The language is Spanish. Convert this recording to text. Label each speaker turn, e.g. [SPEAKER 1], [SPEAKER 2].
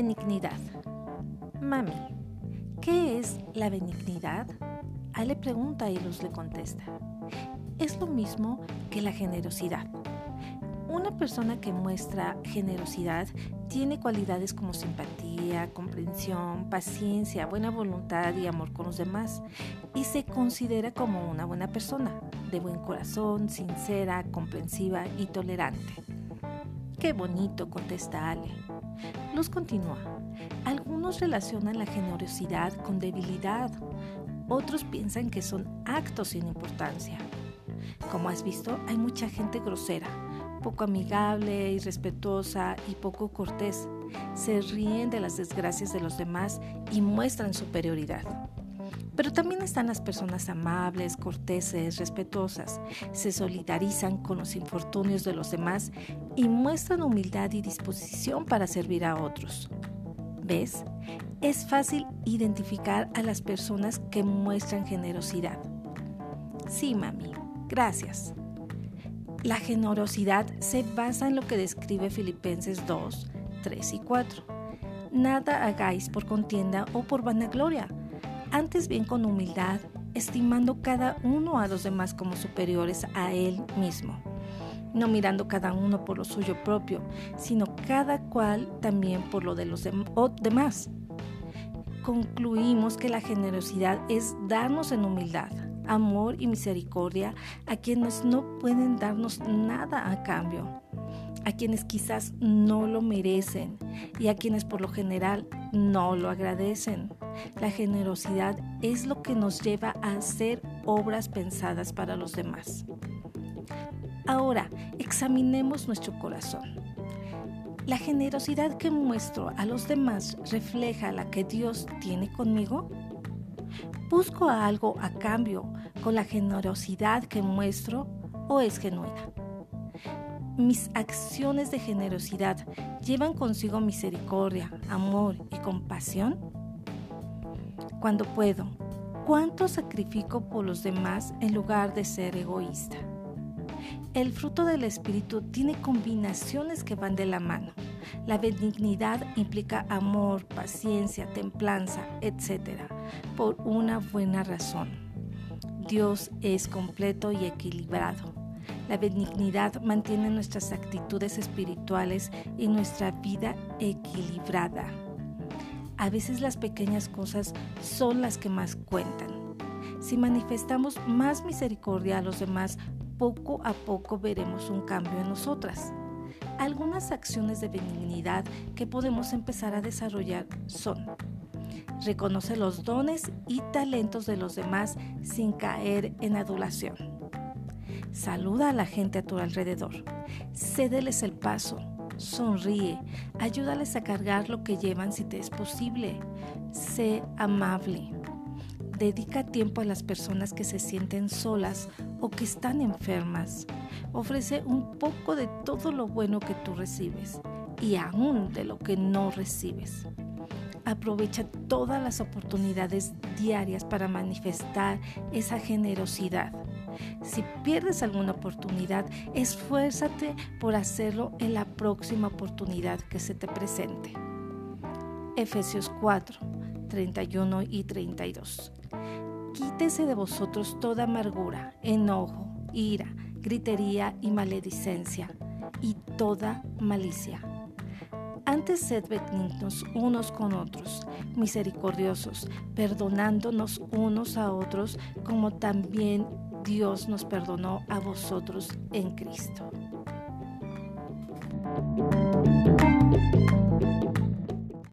[SPEAKER 1] Benignidad. Mami, ¿qué es la benignidad? A le pregunta y Luz le contesta. Es lo mismo que la generosidad. Una persona que muestra generosidad tiene cualidades como simpatía, comprensión, paciencia, buena voluntad y amor con los demás y se considera como una buena persona, de buen corazón, sincera, comprensiva y tolerante. Qué bonito, contesta Ale. Luz continúa. Algunos relacionan la generosidad con debilidad, otros piensan que son actos sin importancia. Como has visto, hay mucha gente grosera, poco amigable, irrespetuosa y poco cortés. Se ríen de las desgracias de los demás y muestran superioridad. Pero también están las personas amables, corteses, respetuosas. Se solidarizan con los infortunios de los demás y muestran humildad y disposición para servir a otros. ¿Ves? Es fácil identificar a las personas que muestran generosidad. Sí, mami, gracias. La generosidad se basa en lo que describe Filipenses 2, 3 y 4. Nada hagáis por contienda o por vanagloria, antes bien con humildad, estimando cada uno a los demás como superiores a él mismo, no mirando cada uno por lo suyo propio, sino cada cual también por lo de los demás. Concluimos que la generosidad es darnos en humildad amor y misericordia a quienes no pueden darnos nada a cambio, a quienes quizás no lo merecen y a quienes por lo general no lo agradecen. La generosidad es lo que nos lleva a hacer obras pensadas para los demás. Ahora, examinemos nuestro corazón. ¿La generosidad que muestro a los demás refleja la que Dios tiene conmigo? ¿Busco algo a cambio con la generosidad que muestro o es genuina? Mis acciones de generosidad llevan consigo misericordia, amor y compasión. Cuando puedo, ¿cuánto sacrifico por los demás en lugar de ser egoísta? El fruto del Espíritu tiene combinaciones que van de la mano. La benignidad implica amor, paciencia, templanza, etc. Por una buena razón. Dios es completo y equilibrado. La benignidad mantiene nuestras actitudes espirituales y nuestra vida equilibrada. A veces las pequeñas cosas son las que más cuentan. Si manifestamos más misericordia a los demás, poco a poco veremos un cambio en nosotras. Algunas acciones de benignidad que podemos empezar a desarrollar son reconoce los dones y talentos de los demás sin caer en adulación. Saluda a la gente a tu alrededor. Cédeles el paso. Sonríe. Ayúdales a cargar lo que llevan si te es posible. Sé amable. Dedica tiempo a las personas que se sienten solas o que están enfermas. Ofrece un poco de todo lo bueno que tú recibes y aún de lo que no recibes. Aprovecha todas las oportunidades diarias para manifestar esa generosidad. Si pierdes alguna oportunidad, esfuérzate por hacerlo en la próxima oportunidad que se te presente. Efesios 4, 31 y 32. Quítese de vosotros toda amargura, enojo, ira, gritería y maledicencia, y toda malicia. Antes sed benignos unos con otros, misericordiosos, perdonándonos unos a otros, como también Dios nos perdonó a vosotros en Cristo.